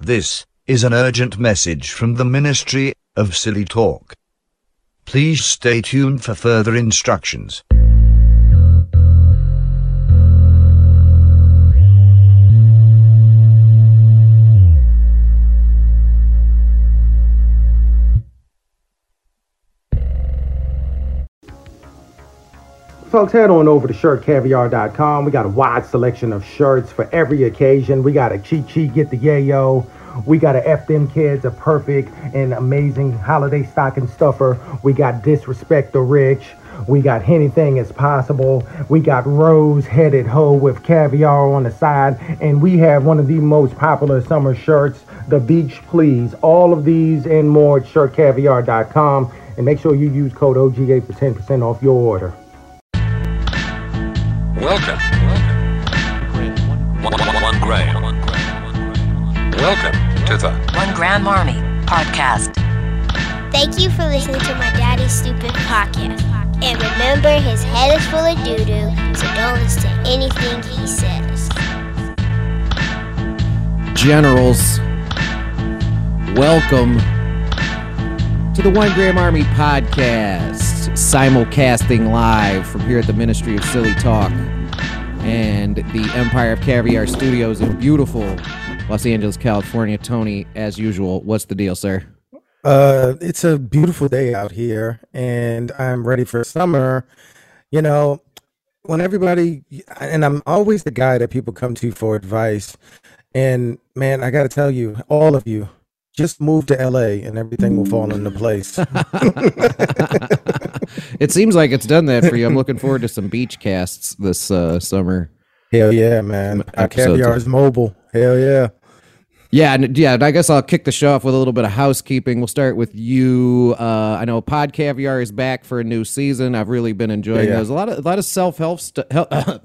This is an urgent message from the Ministry of Silly Talk. Please stay tuned for further instructions. Folks, head on over to shirtcaviar.com. We got a wide selection of shirts for every occasion. We got a cheat sheet, get the yayo. We got a F them kids, a perfect and amazing holiday stocking stuffer. We got disrespect the rich. We got anything is possible. We got rose headed hoe with caviar on the side. And we have one of the most popular summer shirts, the Beach Please. All of these and more at shirtcaviar.com. And make sure you use code OGA for 10% off your order. Welcome. One, one, one gram. Welcome to the One Gram Army Podcast. Thank you for listening to my daddy's stupid podcast. And remember, his head is full of doo doo, so don't listen to anything he says. generals. Welcome to the One Gram Army podcast, simulcasting live from here at the Ministry of Silly Talk and the Empire of Caviar Studios in beautiful Los Angeles, California. Tony, as usual, what's the deal, sir? Uh, it's a beautiful day out here, and I'm ready for summer. You know, when everybody, and I'm always the guy that people come to for advice. And man, I got to tell you, all of you, just move to LA, and everything will fall into place. it seems like it's done that for you. I'm looking forward to some beach casts this uh, summer. Hell yeah, man! Our caviar is mobile. Hell yeah. Yeah, and yeah. and I guess I'll kick the show off with a little bit of housekeeping. We'll start with you. Uh, I know Pod Caviar is back for a new season. I've really been enjoying Yeah, yeah. those. A lot of a lot of self help stuff,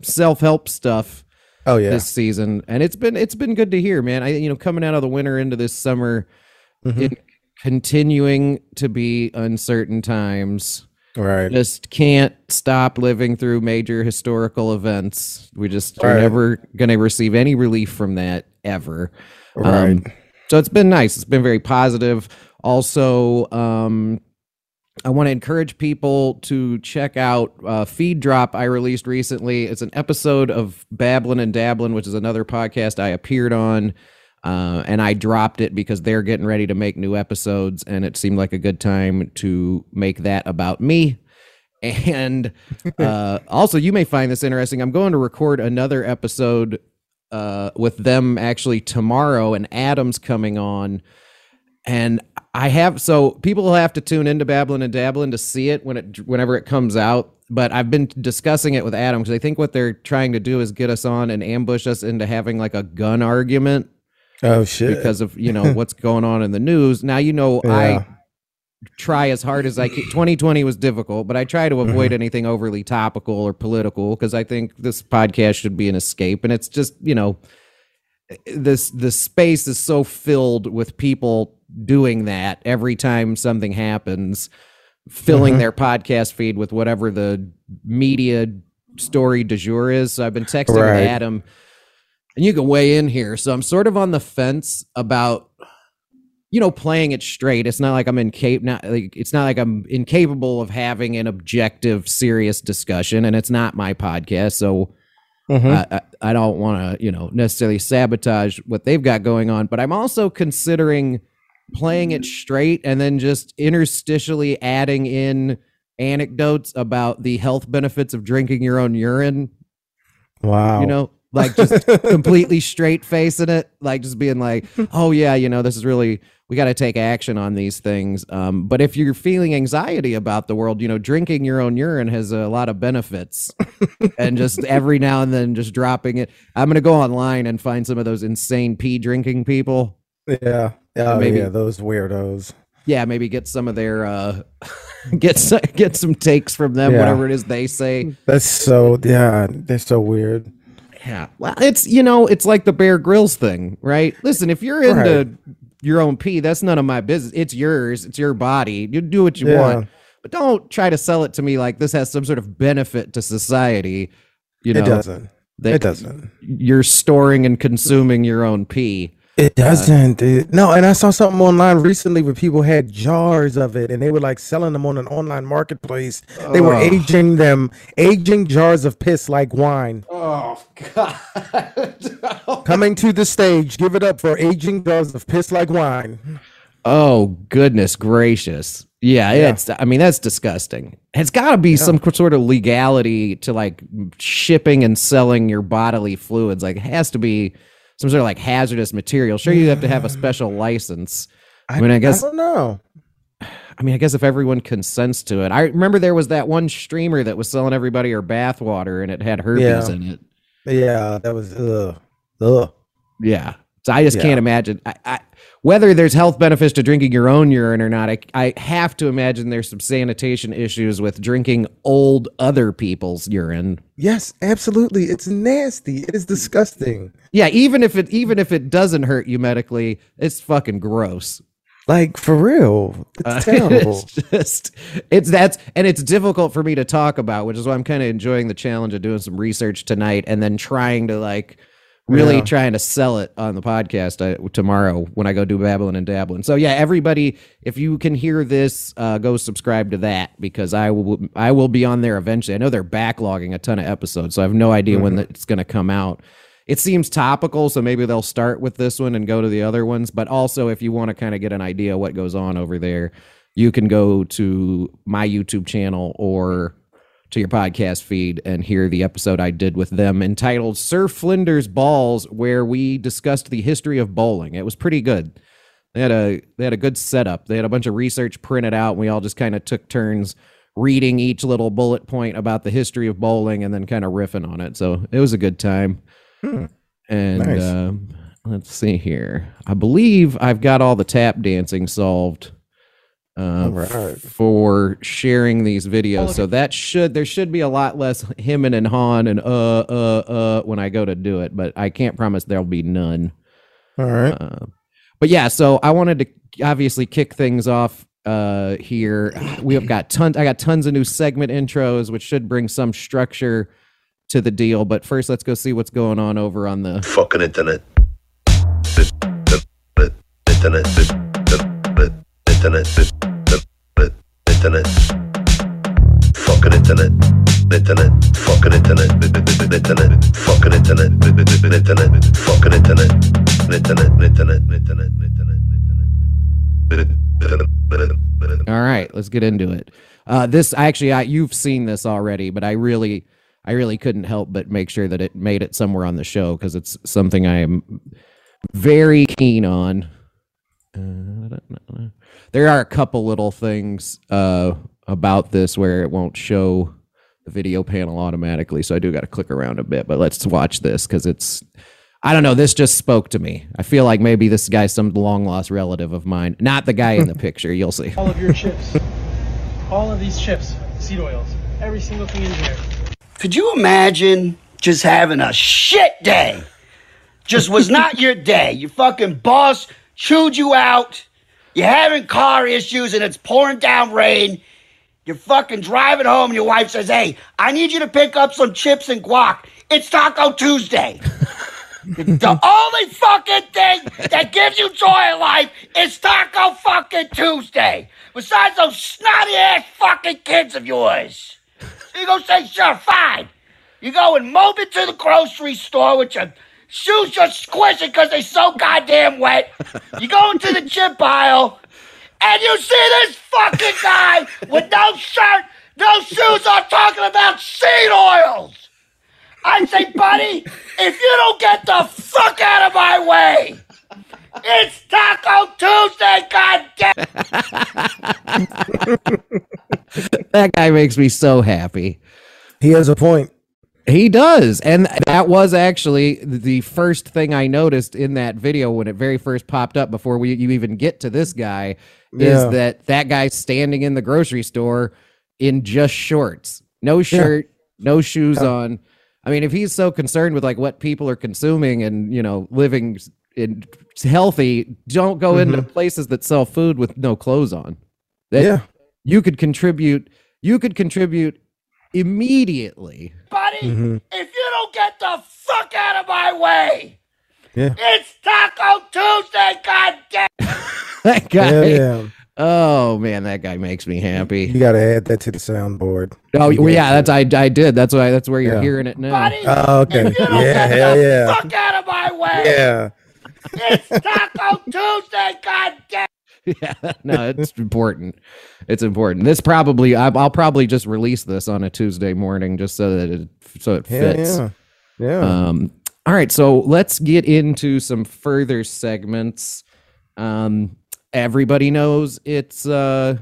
self help stuff Oh yeah. this season, and it's been it's been good to hear, man. I you know coming out of the winter into this summer, Mm-hmm. it continuing to be uncertain times. right. Just can't stop living through major historical events. We just are never going to receive any relief from that ever. Um, Right. so it's been nice. It's been very positive. Also, um, I want to encourage people to check out uh, Feed Drop I released recently. It's an episode of Babblin' and Dabblin', which is another podcast I appeared on. Uh, and I dropped it because they're getting ready to make new episodes, and it seemed like a good time to make that about me. And uh, also, you may find this interesting. I'm going to record another episode uh, with them actually tomorrow, and Adam's coming on. And I have so people will have to tune into Babblin' and Dabblin' to see it when it whenever it comes out. But I've been discussing it with Adam because I think what they're trying to do is get us on and ambush us into having like a gun argument Oh shit. because of you know what's going on in the news. Now you know Yeah. I try as hard as I can. 2020 was difficult, but I try to avoid Mm-hmm. anything overly topical or political because I think this podcast should be an escape. And it's just you know this the space is so filled with people doing that every time something happens filling Mhm. their podcast feed with whatever the media story du jour is so i've been texting Right. adam and you can weigh in here so i'm sort of on the fence about you know playing it straight it's not like i'm incapable not like it's not like i'm incapable of having an objective serious discussion and it's not my podcast so Mhm. I, I, I don't want to, you know, necessarily sabotage what they've got going on, but I'm also considering playing it straight and then just interstitially adding in anecdotes about the health benefits of drinking your own urine. wow. You know, like just completely straight facing it, like just being like, "Oh yeah, you know, this is really we got to take action on these things." Um, but if you're feeling anxiety about the world, you know, drinking your own urine has a lot of benefits, and just every now and then just dropping it. I'm gonna go online and find some of those insane pee drinking people. Yeah. Oh Maybe- yeah. Those weirdos. Yeah, maybe get some of their uh, get some, get some takes from them, Yeah. whatever it is they say. That's so. Yeah. They're so weird. Yeah. Well, it's you know, it's like the Bear Grylls thing, right? Listen, if you're into Right. your own pee, that's none of my business. It's yours. It's your body. You do what you Yeah. want. But don't try to sell it to me like this has some sort of benefit to society. You know, it doesn't. It doesn't. You're storing and consuming your own pee. It doesn't. it- no, and I saw something online recently where people had jars of it and they were like selling them on an online marketplace. They were Ugh. aging them, aging jars of piss like wine. Oh God. Coming to the stage, give it up for aging jars of piss like wine. Oh goodness gracious. Yeah, Yeah. it's I mean that's disgusting. It's got to be some sort of legality to like shipping and selling your bodily fluids. Like it has to be some sort of like hazardous material. Sure you have to have a special license. I mean I guess I don't know. I mean I guess if everyone consents to it. I remember there was that one streamer that was selling everybody her bath water and it had herpes Yeah. in it. Yeah, that was ugh. Ugh. Yeah. So I just Yeah. can't imagine I, I, whether there's health benefits to drinking your own urine or not. I, I have to imagine there's some sanitation issues with drinking old other people's urine. Yes, absolutely. It's nasty. It is disgusting. Yeah, even if it even if it doesn't hurt you medically, it's fucking gross. Like for real. It's Uh, terrible. it's just it's that's and it's difficult for me to talk about, which is why I'm kind of enjoying the challenge of doing some research tonight and then trying to like really Yeah. trying to sell it on the podcast uh, tomorrow when I go do Babblin' and Dabblin'. So yeah, everybody, if you can hear this, uh, go subscribe to that because I will I will be on there eventually. I know they're backlogging a ton of episodes, so I have no idea when it's going to come out. It seems topical, so maybe they'll start with this one and go to the other ones. But also, if you want to kind of get an idea what goes on over there, you can go to my YouTube channel or to your podcast feed and hear the episode I did with them entitled Sir Flinders Balls, where we discussed the history of bowling. It was pretty good. They had a they had a good setup. They had a bunch of research printed out, and we all just kind of took turns reading each little bullet point about the history of bowling and then kind of riffing on it. So it was a good time. And Nice. um, let's see here. I believe I've got all the tap dancing solved uh, All right. for sharing these videos. So that should there should be a lot less hemming and hawing and uh uh uh when I go to do it, but I can't promise there'll be none. All right. Uh, but yeah, so I wanted to obviously kick things off uh here. We have got tons I got tons of new segment intros which should bring some structure to the deal, but first let's go see what's going on over on the fucking internet. The- the- the- Internet. Internet. The- Internet. Fucking internet. Internet. Fucking internet. Internet. Fucking internet. Internet. Fucking internet. Internet. Internet. Internet. Internet. All right, let's get into it. Uh, this actually, I, you've seen this already, but I really, I really couldn't help but make sure that it made it somewhere on the show because it's something I am very keen on. Uh, there are a couple little things uh, about this where it won't show the video panel automatically, so I do got to click around a bit. But let's watch this because it's. I don't know. This just spoke to me. I feel like maybe this guy's some long lost relative of mine, not the guy in the picture. You'll see. all of your chips. All of these chips, seed oils, every single thing in here. Could you imagine just having a shit day? Just was not your day. Your fucking boss chewed you out. You're having car issues and it's pouring down rain. You're fucking driving home and your wife says, Hey, I need you to pick up some chips and guac. It's Taco Tuesday. the only fucking thing that gives you joy in life is Taco fucking Tuesday. Besides those snotty ass fucking kids of yours. So you go say, sure, fine. You go and mope it to the grocery store with your shoes just squishing because they're so goddamn wet. You go into the chip aisle and you see this fucking guy with no shirt, no shoes on talking about seed oils. I say, buddy, if you don't get the fuck out of my way, it's Taco Tuesday, goddamn. That guy makes me so happy. He has a point. He does. And that was actually the first thing I noticed in that video when it very first popped up before we you even get to this guy is that that guy's standing in the grocery store in just shorts. No shirt, no shoes on. I mean, if he's so concerned with like what people are consuming and, you know, living in healthy, don't go into mm-hmm. places that sell food with no clothes on. That Yeah. you could contribute you could contribute immediately buddy, mm-hmm. if you don't get the fuck out of my way, Yeah. It's Taco Tuesday, goddamn. that guy. Yeah, yeah. Oh man, that guy makes me happy. You got to add that to the soundboard. Oh well, yeah, that's I I did. That's why that's where you're Yeah. hearing it now. Buddy, Oh, okay. if you don't Yeah, get hell the yeah. fuck out of my way. Yeah. It's Taco Tuesday, goddamn. yeah, no, it's important. It's important. This probably I, I'll probably just release this on a Tuesday morning just so that it so it fits. yeah. Yeah. Um, all right, so let's get into some further segments. Um, everybody knows it's uh,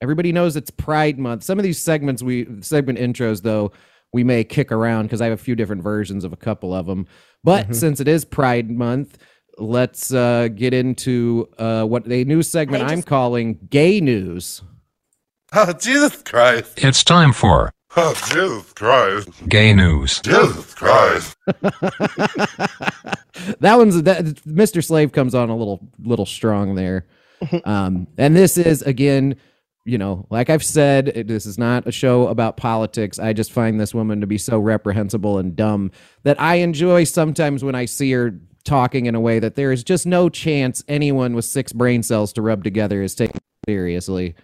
everybody knows it's Pride Month. Some of these segments we segment intros though we may kick around because I have a few different versions of a couple of them. But Mhm. since it is Pride Month, let's uh, get into uh, what a new segment Hey, I'm calling Gay News. Oh, Jesus Christ. It's time for Oh, Jesus Christ. Gay News. Jesus Christ. that one's that Mr. Slave comes on a little little strong there. Um, and this is again, you know, like I've said, it- this is not a show about politics. I just find this woman to be so reprehensible and dumb that I enjoy sometimes when I see her talking in a way that there is just no chance anyone with six brain cells to rub together is taken seriously.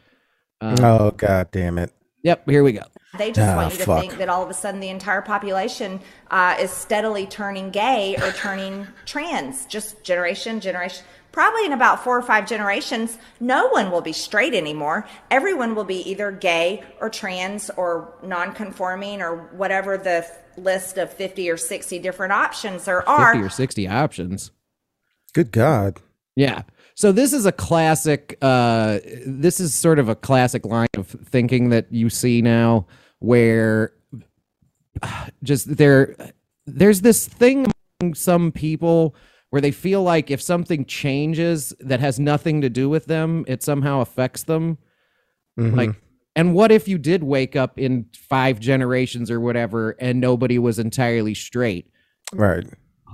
Um, oh god damn it. Yep, here we go. They just Ah, want you to fuck. think that all of a sudden the entire population uh, is steadily turning gay or turning trans, just generation, generation. Probably in about four or five generations, no one will be straight anymore. Everyone will be either gay or trans or non-conforming or whatever the list of 50 or 60 different options there are. 50 or 60 options. Good god. Yeah. So this is a classic uh this is sort of a classic line of thinking that you see now where just there there's this thing among some people where they feel like if something changes that has nothing to do with them, it somehow affects them. Mhm. Like and what if you did wake up in 5 generations or whatever and nobody was entirely straight? right.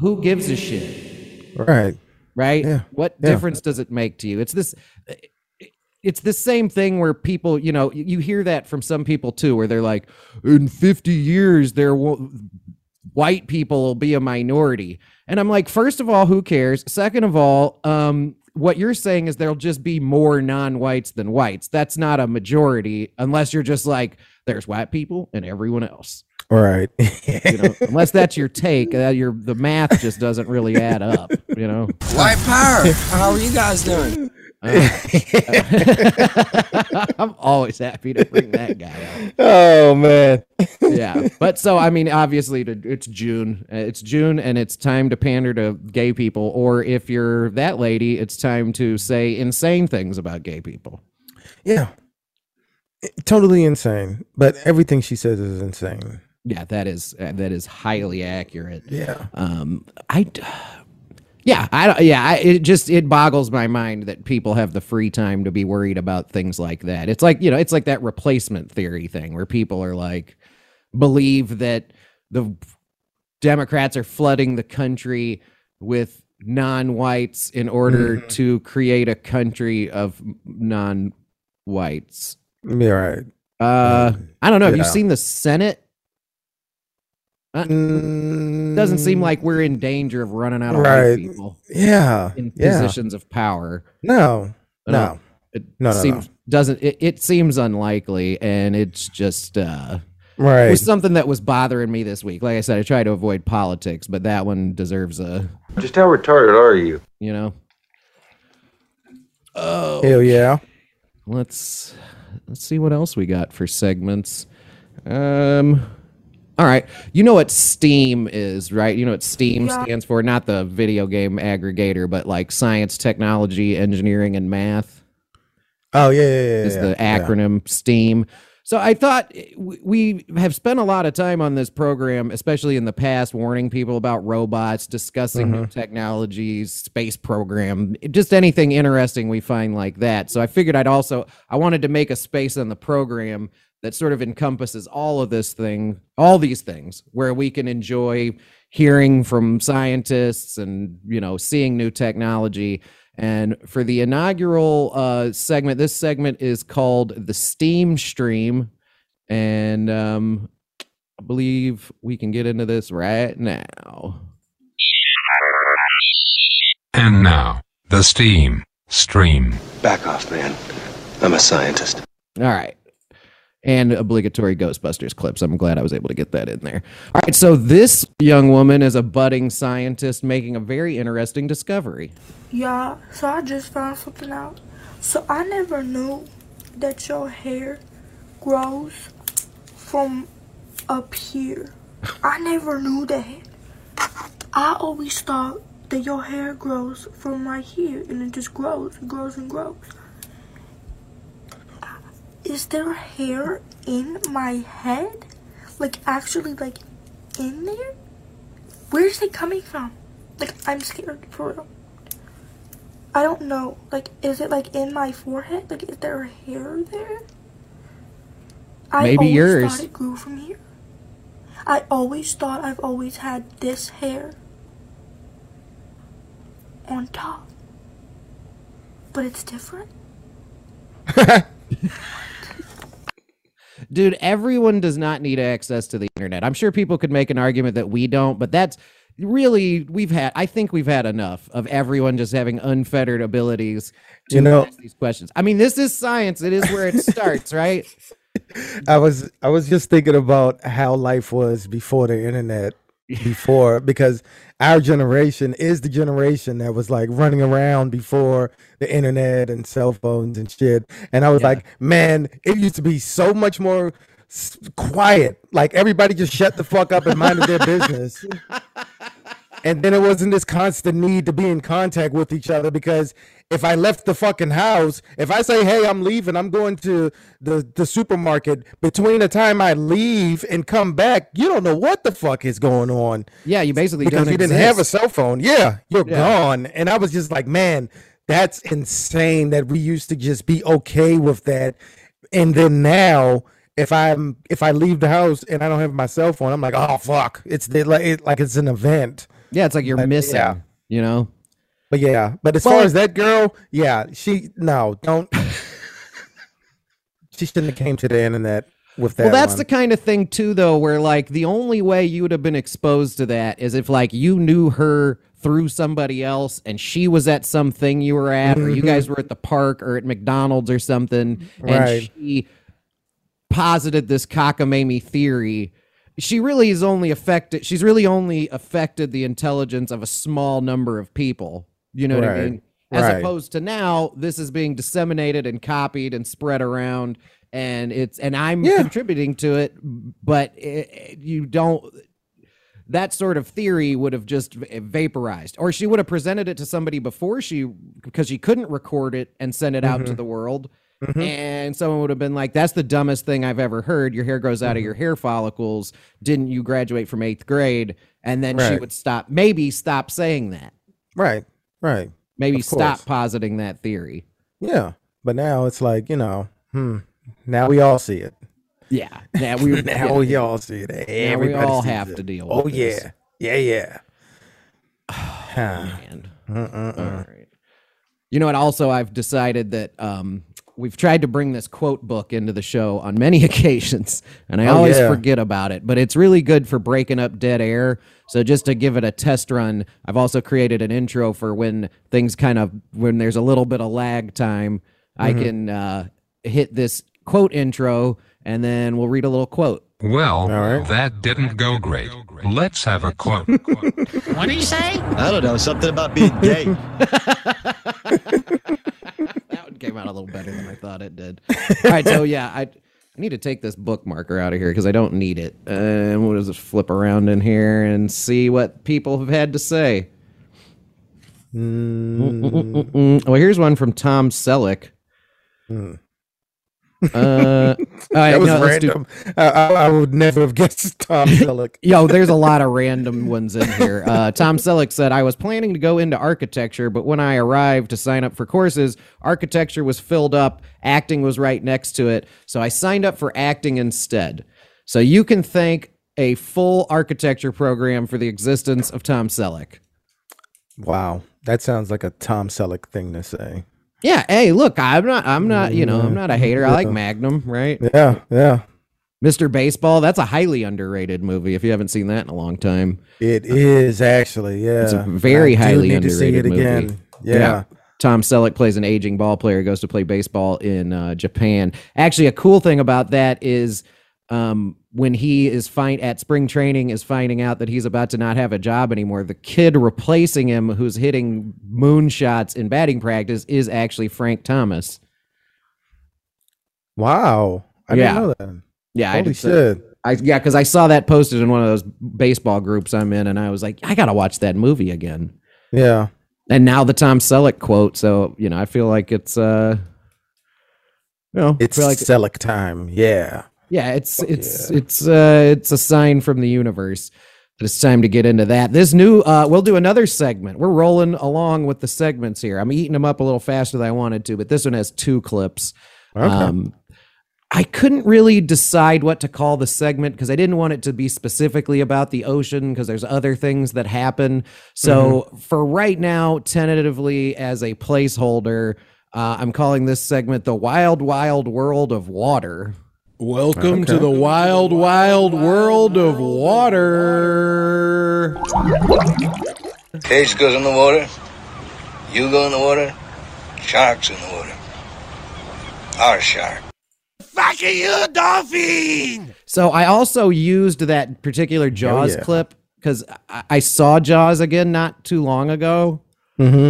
Who gives a shit? Right. right? Yeah, What yeah. difference does it make to you? It's this it's the same thing where people, you know, you hear that from some people too where they're like in 50 years there will white people will be a minority. And I'm like, first of all, who cares? Second of all, um what you're saying is there'll just be more non-whites than whites. That's not a majority unless you're just like there's white people and everyone else. Right. You know, unless that's your take, uh, your the math just doesn't really add up. You know, White power. How are you guys doing? Uh, I'm always happy to bring that guy oh man. Yeah, but so I mean, obviously, it's June. It's June, and it's time to pander to gay people. Or if you're that lady, it's time to say insane things about gay people. Yeah. Totally insane. But everything she says is insane. Yeah, that is that is highly accurate. Yeah. Um, I, yeah, I don't. Yeah, I, it just it boggles my mind that people have the free time to be worried about things like that. It's like you know, it's like that replacement theory thing where people are like believe that the Democrats are flooding the country with non-whites in order to create a country of non-whites. Yeah, right. Uh, I don't know. Have you seen the Senate? Uh, doesn't seem like we're in danger of running out of white Right. people Yeah. in yeah. positions of power. No. I No. It No, no, no. doesn't it, it seems unlikely and it's just uh right. it Right. was something that was bothering me this week. Like I said, I try to avoid politics, but that one deserves a Just how retarded are you? you know. Oh Hell yeah. let's let's see what else we got for segments. Um all right. You know what Steam is, right? You know what Steam Yeah. stands for? Not the video game aggregator, but like science, technology, engineering, and math Oh yeah, yeah, yeah. is yeah, the yeah. acronym STEAM. So I thought eh, we have spent a lot of time on this program, especially in the past, warning people about robots, discussing new technologies, space program, just anything interesting we find like that. So I figured I'd also I wanted to make a space on the program that sort of encompasses all of this thing, all these things, where we can enjoy hearing from scientists and you know seeing new technology. And for the inaugural uh, segment, this segment is called the Steam Stream, and um, I believe we can get into this right now. And now, the steam stream. Back off, man. I'm a scientist. All right. And obligatory Ghostbusters clips. I'm glad I was able to get that in there. All right. So, this young woman is a budding scientist making a very interesting discovery. Yeah, so I just found something out. So I never knew that your hair grows from up here. I never knew that. I always thought that your hair grows from right here and it just grows and grows and grows. Is there hair in my head? Like actually like in there? Where's it coming from? Like I'm scared for real. I don't know. Like is it like in my forehead? Like is there hair there? I Maybe always yours. thought it grew from here. I always thought I've always had this hair on top. But it's different. Dude, everyone does not need access to the internet. I'm sure people could make an argument that we don't, but that's really we've had I think we've had enough of everyone just having unfettered abilities to You know- ask these questions. I mean, this is science. It is where it starts, right? I was I was just thinking about how life was before the internet. Before because our generation is the generation that was like running around before the internet and cell phones and shit. And I was like, man, it used to be so much more quiet. Like everybody just shut the fuck up and minded their business. And then it wasn't this constant need to be in contact with each other because if I left the fucking house, if I say, hey, I'm leaving, I'm going to the, the supermarket, between the time I leave and come back, you don't know what the fuck is going on. Yeah, you basically because don't you didn't have a cell phone. Yeah, you're Yeah. gone. And I was just like, man, that's insane that we used to just be okay with that. And then now, if I'm if I leave the house and I don't have my cell phone, I'm like, oh fuck, it's like it, like it's an event. Yeah, it's like you're But, missing, yeah. you know? But yeah, but as Well, far as that girl, yeah, she no, don't. she shouldn't have came to the internet with that. well, that's one. the kind of thing too, though, where like the only way you would have been exposed to that is if like you knew her through somebody else and she was at something you were at, or you Mhm. guys were at the park or at McDonald's or something, and Right. she posited this cockamamie theory. She really is only affected. She's really only affected the intelligence of a small number of people. You know what I mean? As Right. opposed to now, this is being disseminated and copied and spread around, and it's and I'm Yeah. contributing to it, but it, you don't. That sort of theory would have just vaporized, or she would have presented it to somebody before she, because she couldn't record it and send it out to Mhm. the world, Mhm. and someone would have been like, "That's the dumbest thing I've ever heard. Your hair grows out Mm-hmm. of your hair follicles. Didn't you graduate from eighth grade?" And then she would stop, maybe stop saying that, right, right. maybe stop positing that theory. Yeah, but now it's like you know, hmm. Now we all see it. Yeah, now we now yeah. we all see it. Now we Everybody all have it. to deal Oh yeah, this. yeah, yeah. Huh. Man. Mm-mm-mm. All right. You know what? Also, I've decided that um, we've tried to bring this quote book into the show on many occasions, and I Oh, always yeah. forget about it. But it's really good for breaking up dead air. So just to give it a test run, I've also created an intro for when things kind of when there's a little bit of lag time. I Mhm. can uh, hit this quote intro, and then we'll read a little quote. Well, that didn't go great. Let's have a quote. What do you say? I don't know. Something about being gay. came out a little better than I thought it did. All right, so yeah, I, I need to take this bookmarker out of here because I don't need it. And we'll just flip around in here and see what people have had to say. Mm-mm-mm-mm. Well, here's one from Tom Selleck. Hmm. Uh, right, that was no, random. I, I, I would never have guessed Tom Selleck. Yo, there's a lot of random ones in here. Uh, Tom Selleck said, I was planning to go into architecture, but when I arrived to sign up for courses, architecture was filled up, acting was right next to it. So I signed up for acting instead. So you can thank a full architecture program for the existence of Tom Selleck. Wow, that sounds like a Tom Selleck thing to say. Yeah, hey, look, I'm not I'm not, you know, I'm not a hater. I like Magnum, right? Yeah, yeah. Mr. Baseball, that's a highly underrated movie if you haven't seen that in a long time. It is actually, yeah. It's a very I highly need to see underrated movie. again. Yeah. Tom Selleck plays an aging ball player, goes to play baseball in uh, Japan. Actually, a cool thing about that is um, when he is find at spring training is finding out that he's about to not have a job anymore. The kid replacing him, who's hitting moonshots in batting practice, is actually Frank Thomas. Wow. I Yeah. didn't know that. Yeah, I Holy did say- shit. I yeah, because I saw that posted in one of those baseball groups I'm in, and I was like, I gotta watch that movie again. Yeah. And now the Tom Selleck quote, so you know, I feel like it's uh, you know, It's like Selleck time. Yeah. Yeah, it's it's it's uh, it's a sign from the universe that it's time to get into that. This new, uh, we'll do another segment. We're rolling along with the segments here. I'm eating them up a little faster than I wanted to, but this one has two clips. Okay. Um, I couldn't really decide what to call the segment because I didn't want it to be specifically about the ocean because there's other things that happen. So for right now, tentatively as a placeholder, uh, I'm calling this segment the Wild Wild World of Water. Welcome to the wild, wild world of water. Cage goes in the water. You go in the water. Sharks in the water. Our shark. Fuck you, dolphin! So I also used that particular Jaws yeah. clip because I-, I saw Jaws again not too long ago. Mm-hmm.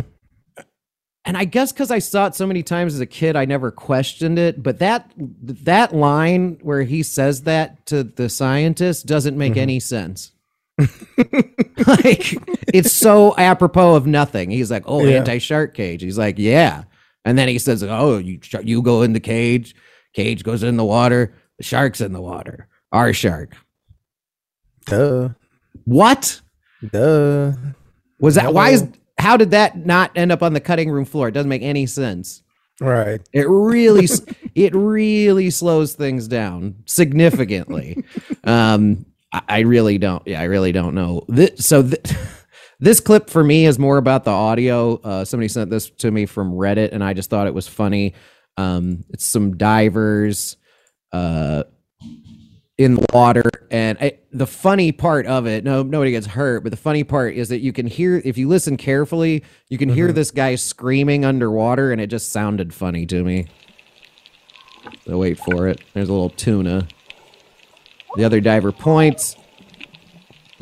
And I guess because I saw it so many times as a kid, I never questioned it. But that that line where he says that to the scientist doesn't make Mm-hmm. any sense. like it's so apropos of nothing. He's like, "Oh, Yeah. anti-shark cage." He's like, "Yeah," and then he says, "Oh, you you go in the cage, cage goes in the water, the shark's in the water, our shark." Duh. What Duh. was that? Why is. How did that not end up on the cutting room floor? It doesn't make any sense. Right. It really, it really slows things down significantly. um, I, I really don't. Yeah, I really don't know. This, so th- this clip for me is more about the audio. Uh, somebody sent this to me from Reddit, and I just thought it was funny. Um, it's some divers. Uh, in the water and I, the funny part of it no nobody gets hurt but the funny part is that you can hear if you listen carefully you can hear mm-hmm. this guy screaming underwater and it just sounded funny to me. So wait for it. There's a little tuna. The other diver points.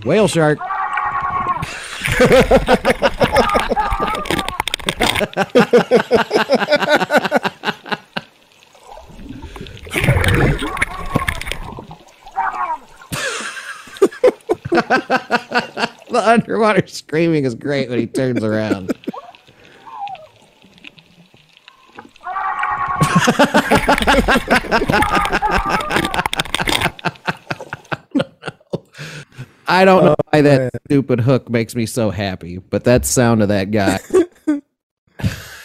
Whale shark the underwater screaming is great when he turns around. I don't know why that oh, stupid hook makes me so happy, but that sound of that guy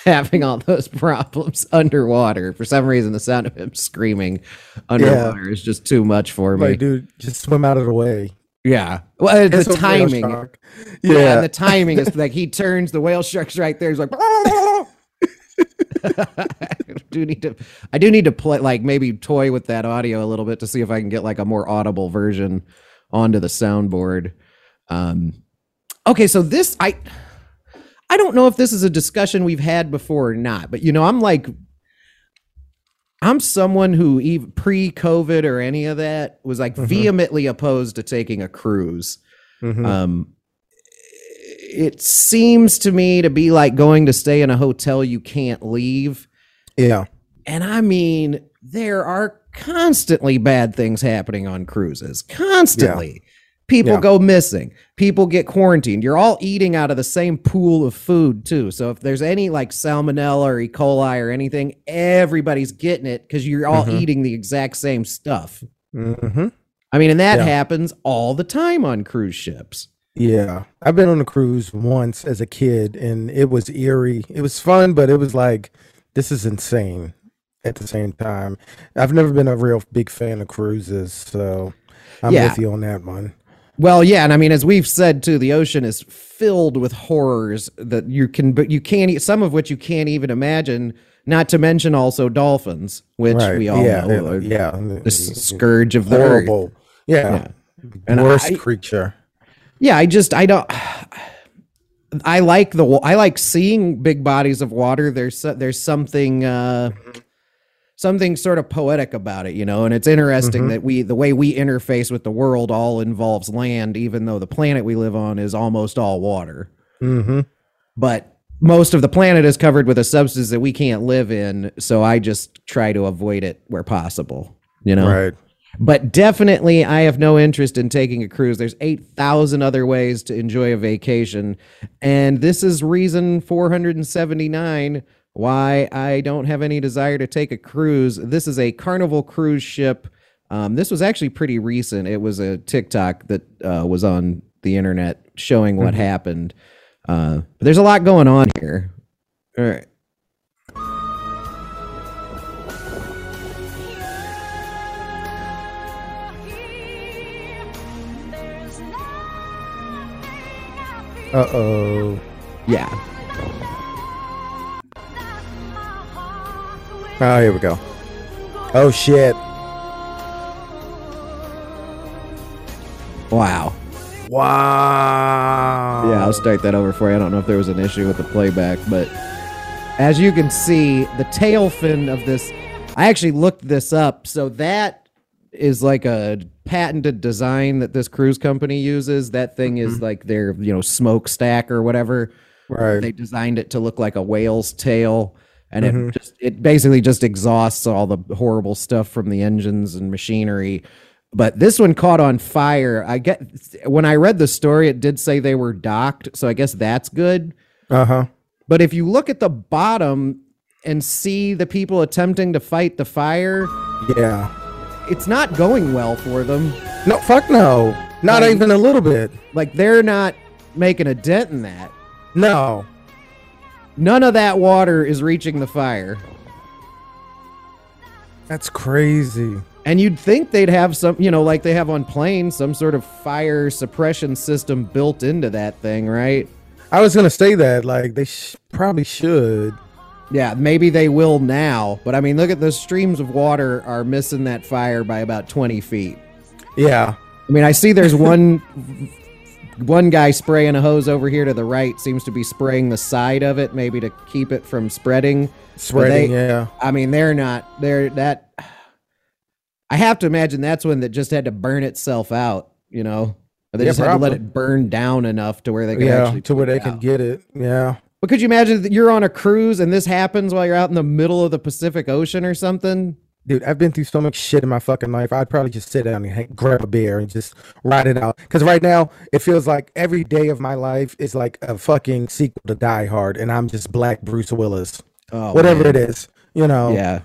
having all those problems underwater. For some reason, the sound of him screaming underwater is just too much for me. Like, dude, just swim out of the way. Yeah. Well, uh, the It's a whale timing. Yeah. Yeah. and the timing is like he turns, the whale shark's right there. He's like, I do need to, I do need to play, like maybe toy with that audio a little bit to see if I can get like a more audible version onto the soundboard. Um, okay, so this, I, I don't know if this is a discussion we've had before or not, but you know, I'm like, I'm someone who even pre-COVID or any of that was like vehemently opposed to taking a cruise. Mhm. Um, it seems to me to be like going to stay in a hotel you can't leave. Yeah. And I mean, there are constantly bad things happening on cruises. Constantly. People Yeah. go missing. People get quarantined. You're all eating out of the same pool of food, too. So if there's any like salmonella or E. coli or anything, everybody's getting it because you're all Mhm. eating the exact same stuff. Mm-hmm. I mean, and that Yeah. happens all the time on cruise ships. Yeah. I've been on a cruise once as a kid and it was eerie. It was fun, but it was like, this is insane at the same time. I've never been a real big fan of cruises, so I'm Yeah. with you on that one. Well, yeah, and I mean, as we've said too, the ocean is filled with horrors that you can, but you can't. Some of which you can't even imagine Not to mention also dolphins, which Right. we all Yeah, know yeah, yeah. the scourge of the earth. Horrible. Yeah. And Worst I- creature. Yeah, I just I don't. I like the I like seeing big bodies of water. There's there's something uh, something sort of poetic about it, you know. And it's interesting Mhm. that we the way we interface with the world all involves land, even though the planet we live on is almost all water. Mm-hmm. But most of the planet is covered with a substance that we can't live in, so I just try to avoid it where possible. You know, Right. but definitely, I have no interest in taking a cruise. There's 8,000 other ways to enjoy a vacation. And this is reason 479 why I don't have any desire to take a cruise. This is a Carnival cruise ship. Um, this was actually pretty recent. It was a TikTok that uh, was on the internet showing what Mhm. happened. Uh, but there's a lot going on here. All right. Uh oh. Yeah. Oh, here we go. Oh shit. Wow. Wow. Yeah, I'll start that over for you. I don't know if there was an issue with the playback, but as you can see, the tail fin of this, I actually looked this up. So that is like a patented design that this cruise company uses. That thing is mm-hmm. like their, you know, smokestack or whatever. Right. They designed it to look like a whale's tail. And Mhm. it just it basically just exhausts all the horrible stuff from the engines and machinery. But this one caught on fire. I get when I read the story, it did say they were docked, so I guess that's good. Uh huh. But if you look at the bottom and see the people attempting to fight the fire, Yeah. it's not going well for them. No, fuck no. Not Like- even a little bit. Like they're not making a dent in that. No. None of that water is reaching the fire. That's crazy. And you'd think they'd have some, you know, like they have on planes, some sort of fire suppression system built into that thing, right? I was gonna say that. Like they sh- probably should. Yeah, maybe they will now. But I mean, look at those streams of water are missing that fire by about 20 feet. Yeah. I mean, I see there's one one guy spraying a hose over here to the right seems to be spraying the side of it maybe to keep it from spreading. Spreading, they- yeah. I mean, they're not they're that I have to imagine that's one that just had to burn itself out, you know. Or they Yeah, just had to let it burn down enough to where they could Yeah. actually To where they can get it. Yeah. But could you imagine that you're on a cruise and this happens while you're out in the middle of the Pacific Ocean or something? Dude, I've been through so much shit in my fucking life. I'd probably just sit down and hang, grab a beer and just ride it out. Because right now, it feels like every day of my life is like a fucking sequel to Die Hard, and I'm just Black Bruce Willis. Oh, Whatever man. it is, you know. Yeah.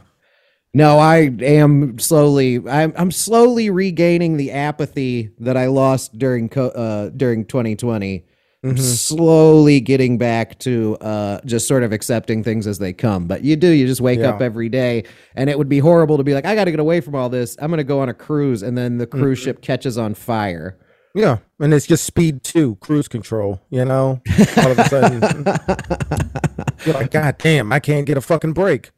No, I am slowly. I'm I'm slowly regaining the apathy that I lost during co- uh during 2020. I'm Mhm. Slowly getting back to uh just sort of accepting things as they come. But you do. You just wake up every day, and it would be horrible to be like, I got to get away from all this. I'm going to go on a cruise, and then the cruise Mhm. ship catches on fire. Yeah, and it's just speed two, cruise control. You know, all of a sudden, you're like, God damn, I can't get a fucking break.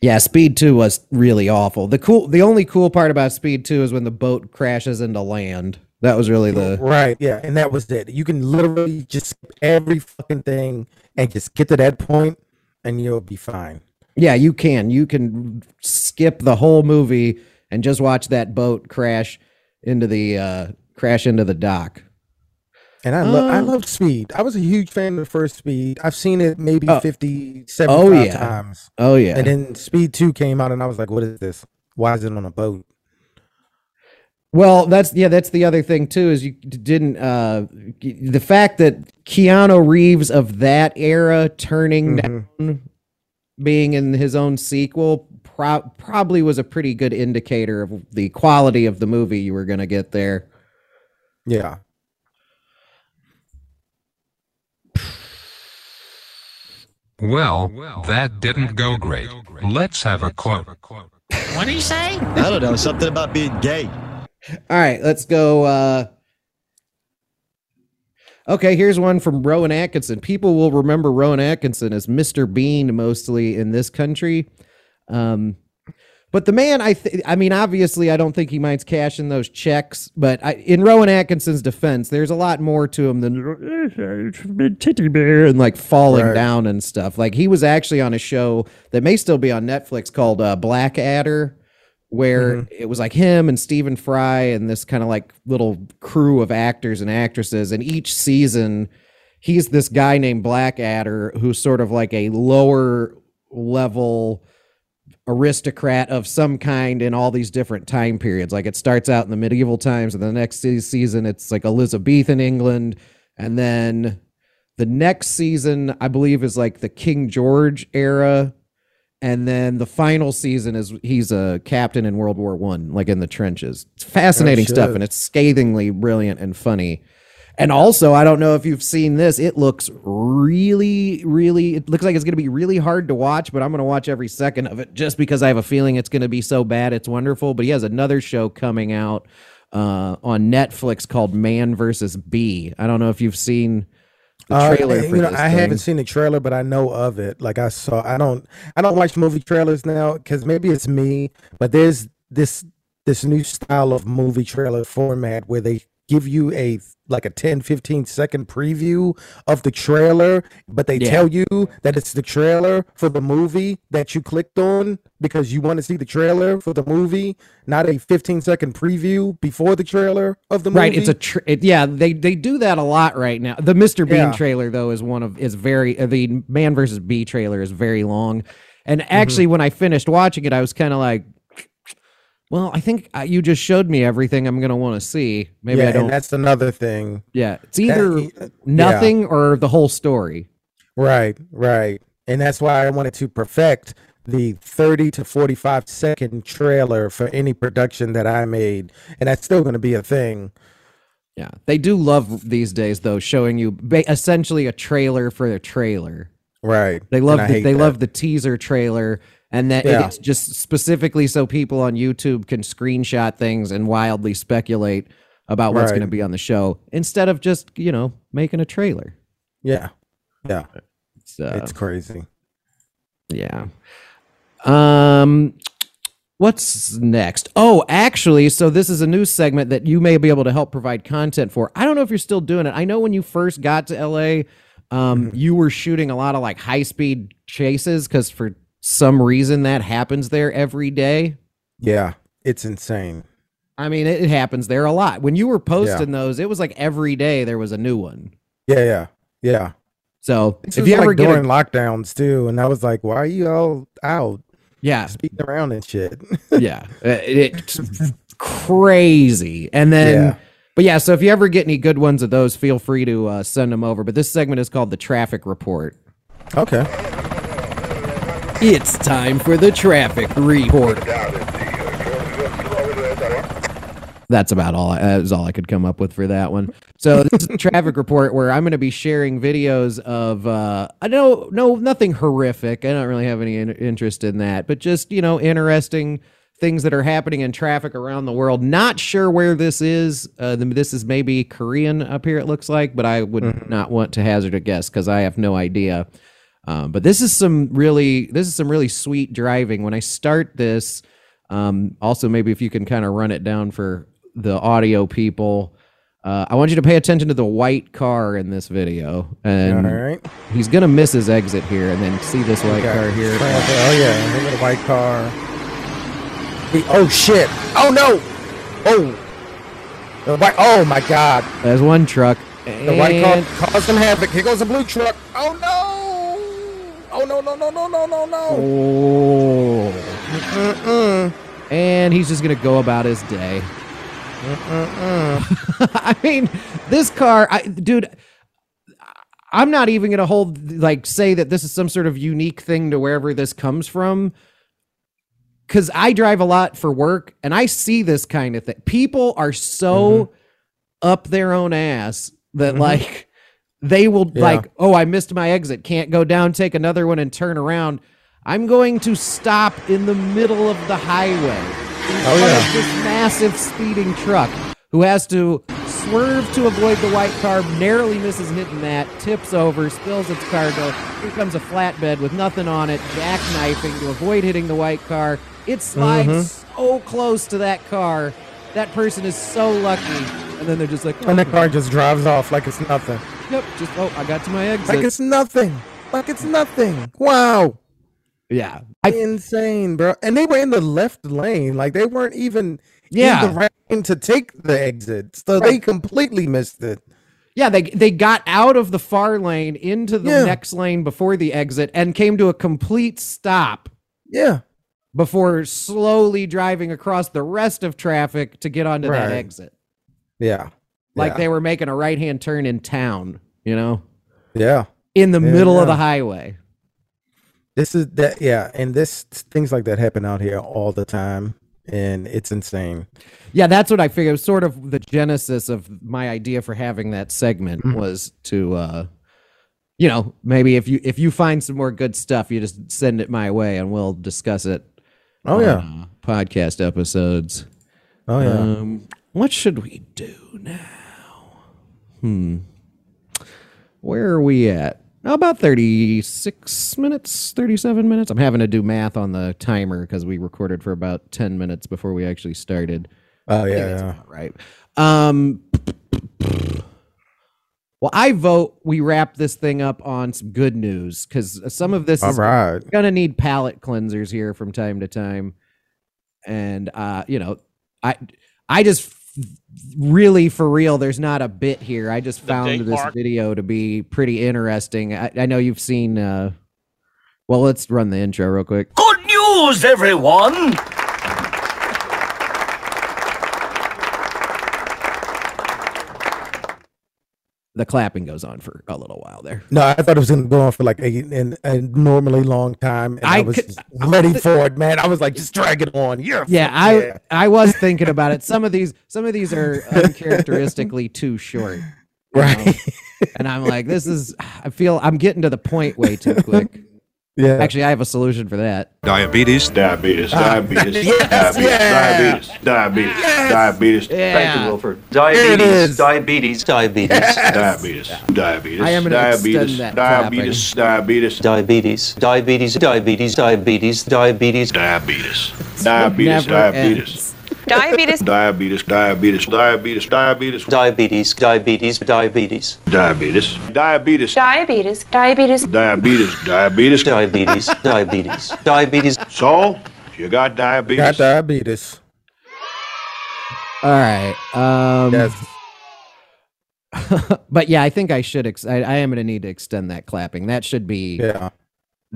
Yeah, Speed 2 was really awful. The cool the only cool part about Speed 2 is when the boat crashes into land. That was really the Right, yeah, and that was it. You can literally just skip every fucking thing and just get to that point, and you'll be fine. Yeah, you can. You can skip the whole movie and just watch that boat crash into the uh crash into the dock. And I love I Um, love Speed. I was a huge fan of the first Speed. I've seen it maybe Oh. 50, Oh, yeah. times. Oh yeah. And then Speed 2 came out and I was like, what is this? Why is it on a boat? Well, that's yeah, that's the other thing too is you didn't uh the fact that Keanu Reeves of that era turning down being in his own sequel pro- probably was a pretty good indicator of the quality of the movie you were going to get there. Yeah. Well, that didn't go great. Let's have a quote. What did you say? I don't know. Something about being gay. All right, let's go uh Okay, here's one from Rowan Atkinson. People will remember Rowan Atkinson as Mr. Bean mostly in this country. Um, but the man, I th- I mean, obviously, I don't think he minds cashing those checks. But I, in Rowan Atkinson's defense, there's a lot more to him than titty bear and like falling Right. down and stuff. Like he was actually on a show that may still be on Netflix called uh, Blackadder, where Mhm. it was like him and Stephen Fry and this kind of like little crew of actors and actresses. And each season, he's this guy named Blackadder who's sort of like a lower level aristocrat of some kind in all these different time periods. Like it starts out in the medieval times, and the next season it's like Elizabethan England, and then the next season I believe is like the King George era, and then the final season is he's a captain in World War One, like in the trenches. It's fascinating stuff, and it's scathingly brilliant and funny. And also, I don't know if you've seen this. It looks really, really. It looks like it's going to be really hard to watch, but I'm going to watch every second of it just because I have a feeling it's going to be so bad. It's wonderful. But he has another show coming out uh, on Netflix called Man versus Bee. I don't know if you've seen the Uh, trailer you know. I thing. haven't seen the trailer, but I know of it. Like I saw, I don't, I don't watch movie trailers now because maybe it's me. But there's this this new style of movie trailer format where they give you a like a 10 15 second preview of the trailer but they Yeah. tell you that it's the trailer for the movie that you clicked on because you want to see the trailer for the movie not a 15 second preview before the trailer of the movie Right, it's a tr it, yeah. They they do that a lot right now. The Mr. Bean Yeah. trailer though is one of is very uh, the Man versus Bee trailer is very long, and Mm-hmm. actually when I finished watching it, I was kind of like, well, I think uh, you just showed me everything I'm gonna want to see. Maybe yeah, I don't. and that's another thing yeah, it's that- either yeah. nothing or the whole story. Right, right. And that's why I wanted to perfect the 30 to 45 second trailer for any production that I made. And that's still going to be a thing. Yeah, they do love these days though, showing you ba- essentially a trailer for a trailer. Right. They love the, they that. love the teaser trailer, and that Yeah. it's just specifically so people on YouTube can screenshot things and wildly speculate about what's Right. going to be on the show instead of just you know making a trailer. Yeah. Yeah. It's, uh, It's crazy. yeah. Um, what's next? Oh, actually, so this is a new segment that you may be able to help provide content for. I don't know if you're still doing it. I know when you first got to LA, um, you were shooting a lot of like high speed chases because for some reason that happens there every day. Yeah. It's insane. I mean, it, it happens there a lot. When you were posting those, it was like every day there was a new one. Yeah. Yeah. Yeah. So This if you ever like get a- lockdowns too. And I was like, why are you all out? Yeah. Speaking around and shit. yeah, uh, it's crazy. And then, Yeah. but yeah, so if you ever get any good ones of those, feel free to uh, send them over. But this segment is called the traffic report. okay. It's time for the traffic report. That's about all. That is all I could come up with for that one. So this is the traffic report where I'm going to be sharing videos of. Uh, I don't know, no, nothing horrific. I don't really have any in- interest in that, but just you know, interesting things that are happening in traffic around the world. Not sure where this is. Uh, this is maybe Korean up here. It looks like, but I would not want to hazard a guess because I have no idea. Um, but this is some really this is some really sweet driving. When I start this, um, also maybe if you can kind of run it down for the audio people. Uh, I want you to pay attention to the white car in this video, and All right. he's gonna miss his exit here, and then see this white Okay. car here. Oh yeah. Look at the white car. He- oh shit. Oh no. Oh. The white. Oh my god. There's one truck. The white car caused some havoc. Here goes the blue truck. Oh no! Oh no no no no no no no! Oh. And he's just gonna go about his day. I mean, this car, I, dude. I'm not even gonna hold like say that this is some sort of unique thing to wherever this comes from. Cause I drive a lot for work and I see this kind of thing. People are so up their own ass that Mhm. like they will Yeah. like, oh, I missed my exit, can't go down, take another one and turn around. I'm going to stop in the middle of the highway in Oh, front yeah. of this massive speeding truck who has to swerve to avoid the white car, narrowly misses hitting that, tips over, spills its cargo. Here comes a flatbed with nothing on it, jackknifing to avoid hitting the white car. It slides Mhm. so close to that car. That person is so lucky. And then they're just like, And the "Oh, car just drives off like it's nothing. Yep, just oh, I got to my exit. Like it's nothing. Like it's nothing. Wow. Yeah. insane, bro. And they were in the left lane. Like they weren't even Yeah. in the right lane to take the exit. So they completely missed it. Yeah, they they got out of the far lane into the Yeah. next lane before the exit and came to a complete stop Yeah. before slowly driving across the rest of traffic to get onto that exit. Yeah. Like Yeah. they were making a right hand turn in town, you know, Yeah. in the Yeah, middle of the highway. This is that yeah, and this things like that happen out here all the time. And it's insane. Yeah, that's what I figured. It was sort of the genesis of my idea for having that segment Mhm. was to uh you know, maybe if you if you find some more good stuff, you just send it my way and we'll discuss it. Oh, on, yeah. uh, podcast episodes. Oh yeah. Um, what should we do now? Hmm. Where are we at? About 36 minutes, 37 minutes? I'm having to do math on the timer because we recorded for about 10 minutes before we actually started. Oh yeah, yeah. right. Um, well, I vote we wrap this thing up on some good news because some of this All is right. gonna need palate cleansers here from time to time, and uh, you know, I I just really for real, there's not a bit here. I just found this mark. video to be pretty interesting. I, I know you've seen. Uh, well, let's run the intro real quick. Good news, everyone! The clapping goes on for a little while there. No, I thought it was gonna go on for like a, an, a normally long time. And I, I was could- ready for it, man. I was like, just drag it on. You're Yeah, I I was thinking about it. Some of these some of these are uncharacteristically too short. Right. know? And I'm like, this is I feel I'm getting to the point way too quick. Yeah. Actually, I have a solution for that. Diabetes. Diabetes. Ah. Diabetes. Yes, diabetes. yeah. Diabetes. Diabetes. Diabetes. Thank you, Wilford. There it Diabetes. is. Diabetes. Diabetes. Diabetes. Diabetes. I am gonna Diabetes. extend that Diabetes. Diabetes. Diabetes. Diabetes. Diabetes. Diabetes. Diabetes. Diabetes. Diabetes. Never Diabetes. Diabetes. Diabetes, diabetes, diabetes, diabetes, diabetes, diabetes, diabetes, diabetes, diabetes, Diabetes. Diabetes. diabetes, diabetes, diabetes, diabetes, diabetes. So, you got diabetes? Got diabetes. All right. Um Yes. but yeah, I think I should ex- I, I am going to need to extend that clapping. That should be Yeah.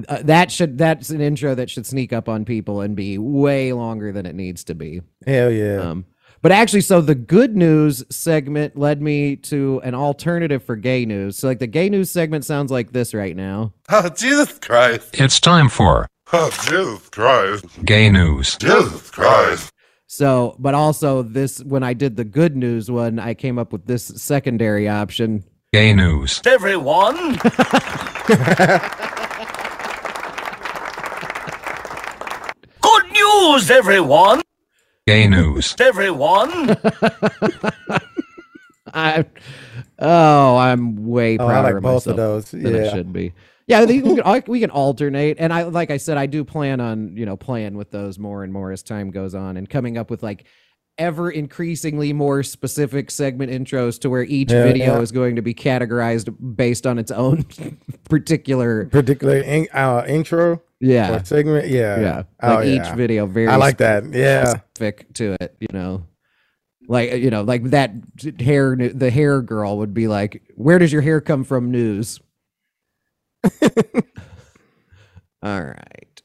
Uh, that should that's an intro that should sneak up on people and be way longer than it needs to be. Hell yeah. Um, but actually, so the good news segment led me to an alternative for gay news. So, like, the gay news segment sounds like this right now. Oh, Jesus Christ. It's time for Oh, Jesus Christ. gay news. Jesus Christ. So, but also, this when I did the good news one, I came up with this secondary option. Gay news. Everyone! Good news, everyone! Gay news. Everyone! I, oh, I'm way Oh, I prouder like of both of myself those. than I Yeah. should be. Yeah, we can, we can alternate, and I like I said, I do plan on you know playing with those more and more as time goes on, and coming up with like ever increasingly more specific segment intros to where each Yeah, video yeah. is going to be categorized based on its own particular Particular in, uh, intro. Yeah. Or segment. Yeah. yeah Oh, like each yeah. video very I like that. Yeah. specific to it you know like you know like that hair the hair girl would be like where does your hair come from news all right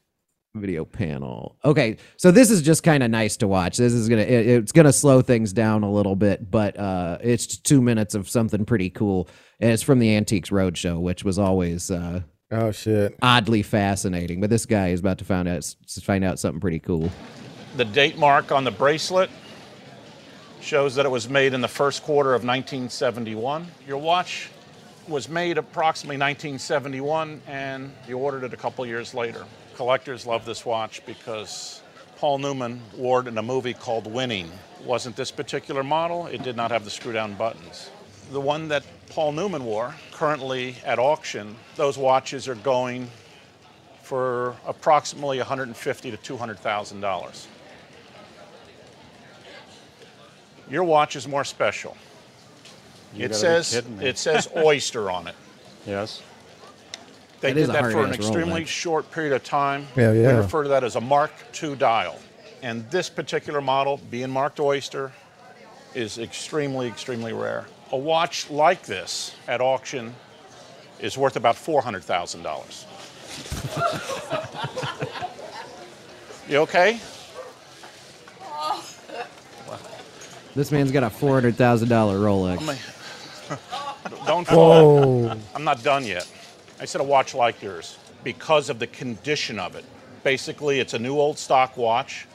video panel okay so this is just kind of nice to watch this is gonna it- it's gonna slow things down a little bit but uh it's two minutes of something pretty cool and it's from the antiques roadshow which was always uh Oh shit. oddly fascinating but this guy is about to find out find out something pretty cool The date mark on the bracelet shows that it was made in the first quarter of 1971. Your watch was made approximately 1971, and you ordered it a couple years later. Collectors love this watch because Paul Newman wore it in a movie called Winning. Wasn't this particular model? It did not have the screw down buttons. The one that Paul Newman wore, currently at auction, those watches are going for approximately 150 to 200,000 dollars. Your watch is more special. You it gotta be says kidding me. it says oyster on it. Yes. They That is did that for an extremely Rolex. short period of time. Yeah, yeah. We refer to that as a Mark II dial. And this particular model, being marked oyster, is extremely, extremely rare. A watch like this at auction is worth about $400,000. you okay? This man's got a four hundred thousand dollar Rolex. I mean, don't fall. Whoa. I'm not done yet. I said a watch like yours because of the condition of it. Basically, it's a new old stock watch,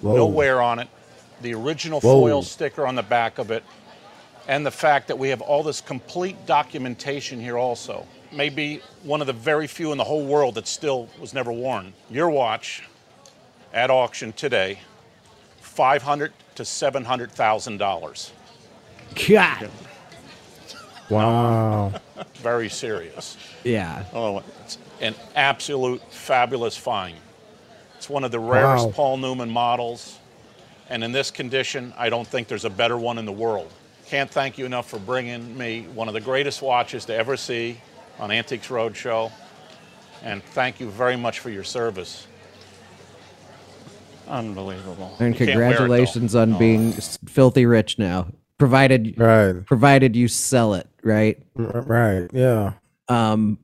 Whoa. no wear on it, the original Whoa. foil sticker on the back of it, and the fact that we have all this complete documentation here also. Maybe one of the very few in the whole world that still was never worn. Your watch at auction today, five hundred to seven hundred thousand dollars. God. Wow. Very serious. Yeah. Oh, it's an absolute fabulous find. It's one of the rarest Wow. Paul Newman models, and in this condition, I don't think there's a better one in the world. Can't thank you enough for bringing me one of the greatest watches to ever see on Antiques Roadshow, and thank you very much for your service. Unbelievable. And You it, though. congratulations on being filthy rich now. Provided Right. provided you sell it, right? Right. Yeah. Um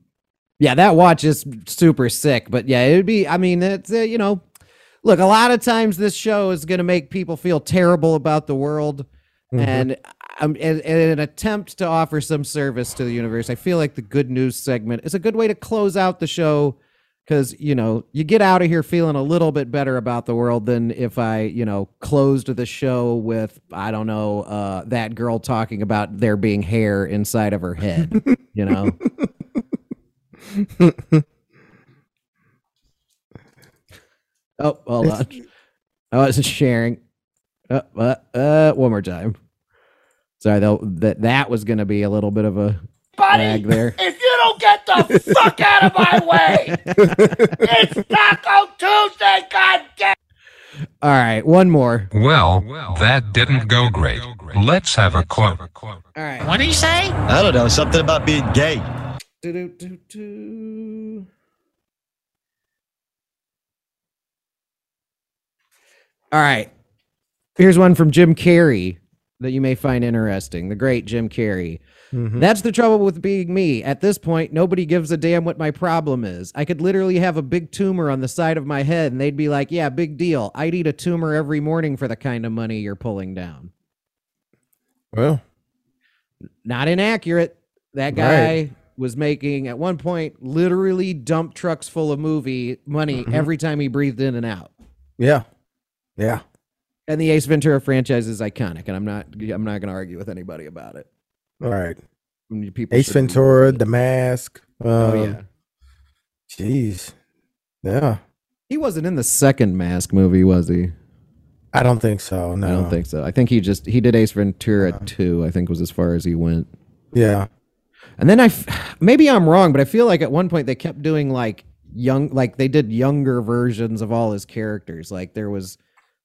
yeah, that watch is super sick, but yeah, it'd be I mean, it's uh, you know, look, a lot of times this show is going to make people feel terrible about the world Mhm. and um, in, an attempt to offer some service to the universe, I feel like the good news segment is a good way to close out the show because you know you get out of here feeling a little bit better about the world than if I you know closed the show with I don't know uh, that girl talking about there being hair inside of her head, you know. oh, hold on. I wasn't sharing. Uh, uh, uh, one more time. Sorry, though that that was going to be a little bit of a lag there. If you don't get the fuck out of my way, it's Taco Tuesday, goddamn. All right, one more. Well, that didn't go great. Let's have a quote. All right. What do you say? I don't know, something about being gay. Do-do-do-do. All right. Here's one from Jim Carrey that you may find interesting. The great Jim Carrey. Mhm. That's the trouble with being me. At this point, nobody gives a damn what my problem is. I could literally have a big tumor on the side of my head, and they'd be like, yeah, big deal. I'd eat a tumor every morning for the kind of money you're pulling down. Well, Not inaccurate. That guy Right. was making, at one point, literally dump trucks full of movie money Mhm. every time he breathed in and out. yeah. Yeah. And the Ace Ventura franchise is iconic, and I'm not I'm not going to argue with anybody about it. All right. People Ace Ventura, The Mask. Oh um, yeah, Jeez. Yeah. he wasn't in the second Mask movie, was he? I don't think so. No. I don't think so. I think he just he did Ace Ventura two. I think was as far as he went. Yeah. And then I f- maybe I'm wrong, but I feel like at one point they kept doing like young like they did younger versions of all his characters. Like there was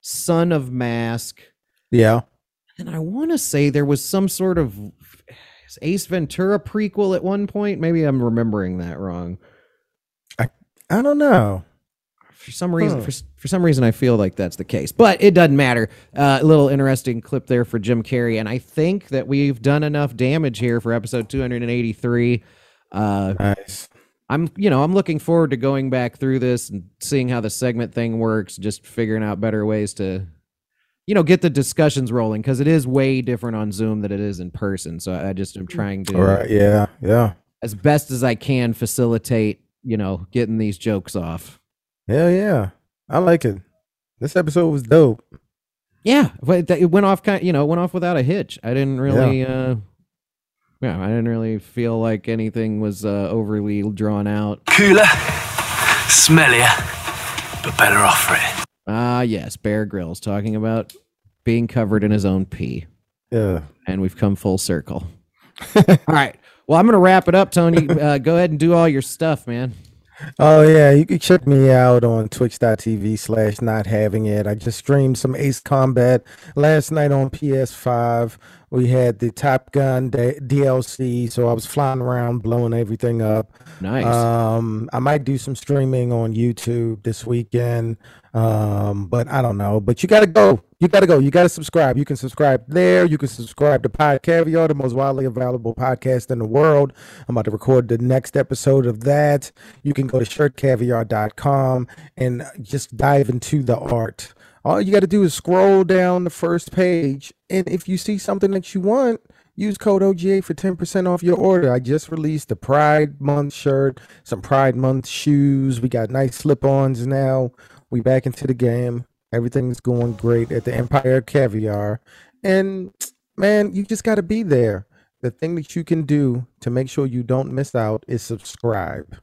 Son of Mask, Yeah. and I want to say there was some sort of Ace Ventura prequel at one point. Maybe I'm remembering that wrong. I I don't know. For some reason, Huh. for, for some reason, I feel like that's the case, but it doesn't matter. Uh, a little interesting clip there for Jim Carrey, and I think that we've done enough damage here for episode 283. Uh, Nice. I'm, you know, I'm looking forward to going back through this and seeing how the segment thing works, just figuring out better ways to, you know, get the discussions rolling because it is way different on Zoom than it is in person. So I just am trying to, All right. Yeah. Yeah. as best as I can, facilitate, you know, getting these jokes off. Hell yeah. I like it. This episode was dope. Yeah, but it went off kind, you know, went off without a hitch. I didn't really, uh, yeah, I didn't really feel like anything was uh, overly drawn out. Cooler, smellier, but better off for it. Ah, yes, Bear Grylls talking about being covered in his own pee. Yeah. And we've come full circle. all right. Well, I'm going to wrap it up, Tony. Uh, go ahead and do all your stuff, man. Oh yeah, you can check me out on twitch.tv slash not having it. I just streamed some Ace Combat last night on PS5. We had the Top Gun D- DLC, so I was flying around blowing everything up. Nice. Um, I might do some streaming on YouTube this weekend. Um, but I don't know. But you gotta go. You gotta go. You gotta subscribe. You can subscribe there. You can subscribe to Pod Caviar, the most widely available podcast in the world. I'm about to record the next episode of that. You can go to shirtcaviar.com and just dive into the art. All you gotta do is scroll down the first page, and if you see something that you want, Use code OGA for 10% off your order. I just released the Pride Month shirt, some Pride Month shoes. We got nice slip ons now. We back into the game. Everything's going great at the Empire Caviar. And man, you just got to be there. The thing that you can do to make sure you don't miss out is subscribe.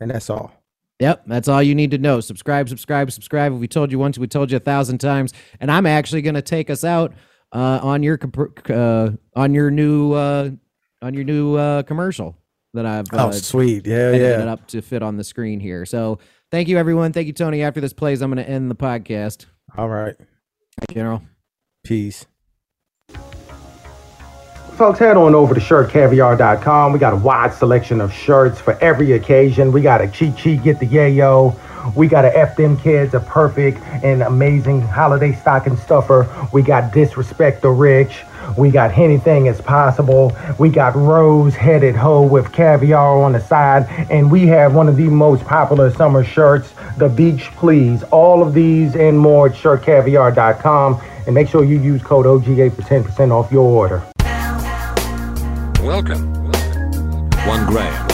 And that's all. Yep, that's all you need to know. Subscribe, subscribe, subscribe. If we told you once, we told you a thousand times. And I'm actually going to take us out uh, on your comp- uh, on your new uh, on your new uh, commercial that I've Oh, uh, sweet. Yeah, yeah. it up to fit on the screen here. So thank you, everyone. Thank you, Tony. After this plays, I'm going to end the podcast. All right. General. Peace. Folks, head on over to shirtcaviar.com. We got a wide selection of shirts for every occasion. We got a cheat cheat, get the yayo. We got a F them kids, a perfect and amazing holiday stocking stuffer. We got disrespect the rich. We got anything is possible. We got rose headed hoe with caviar on the side. And we have one of the most popular summer shirts, the Beach Please. All of these and more at shirtcaviar.com. And make sure you use code OGA for 10% off your order. Welcome. One gram.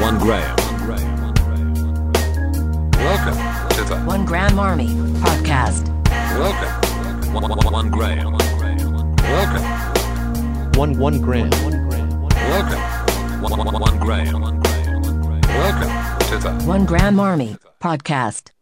One gram. Welcome to the One Gram Army Podcast. Welcome. One, one, one gram. Welcome. One one gram. Welcome. One, one, one gram. Welcome to the One Gram Army Podcast.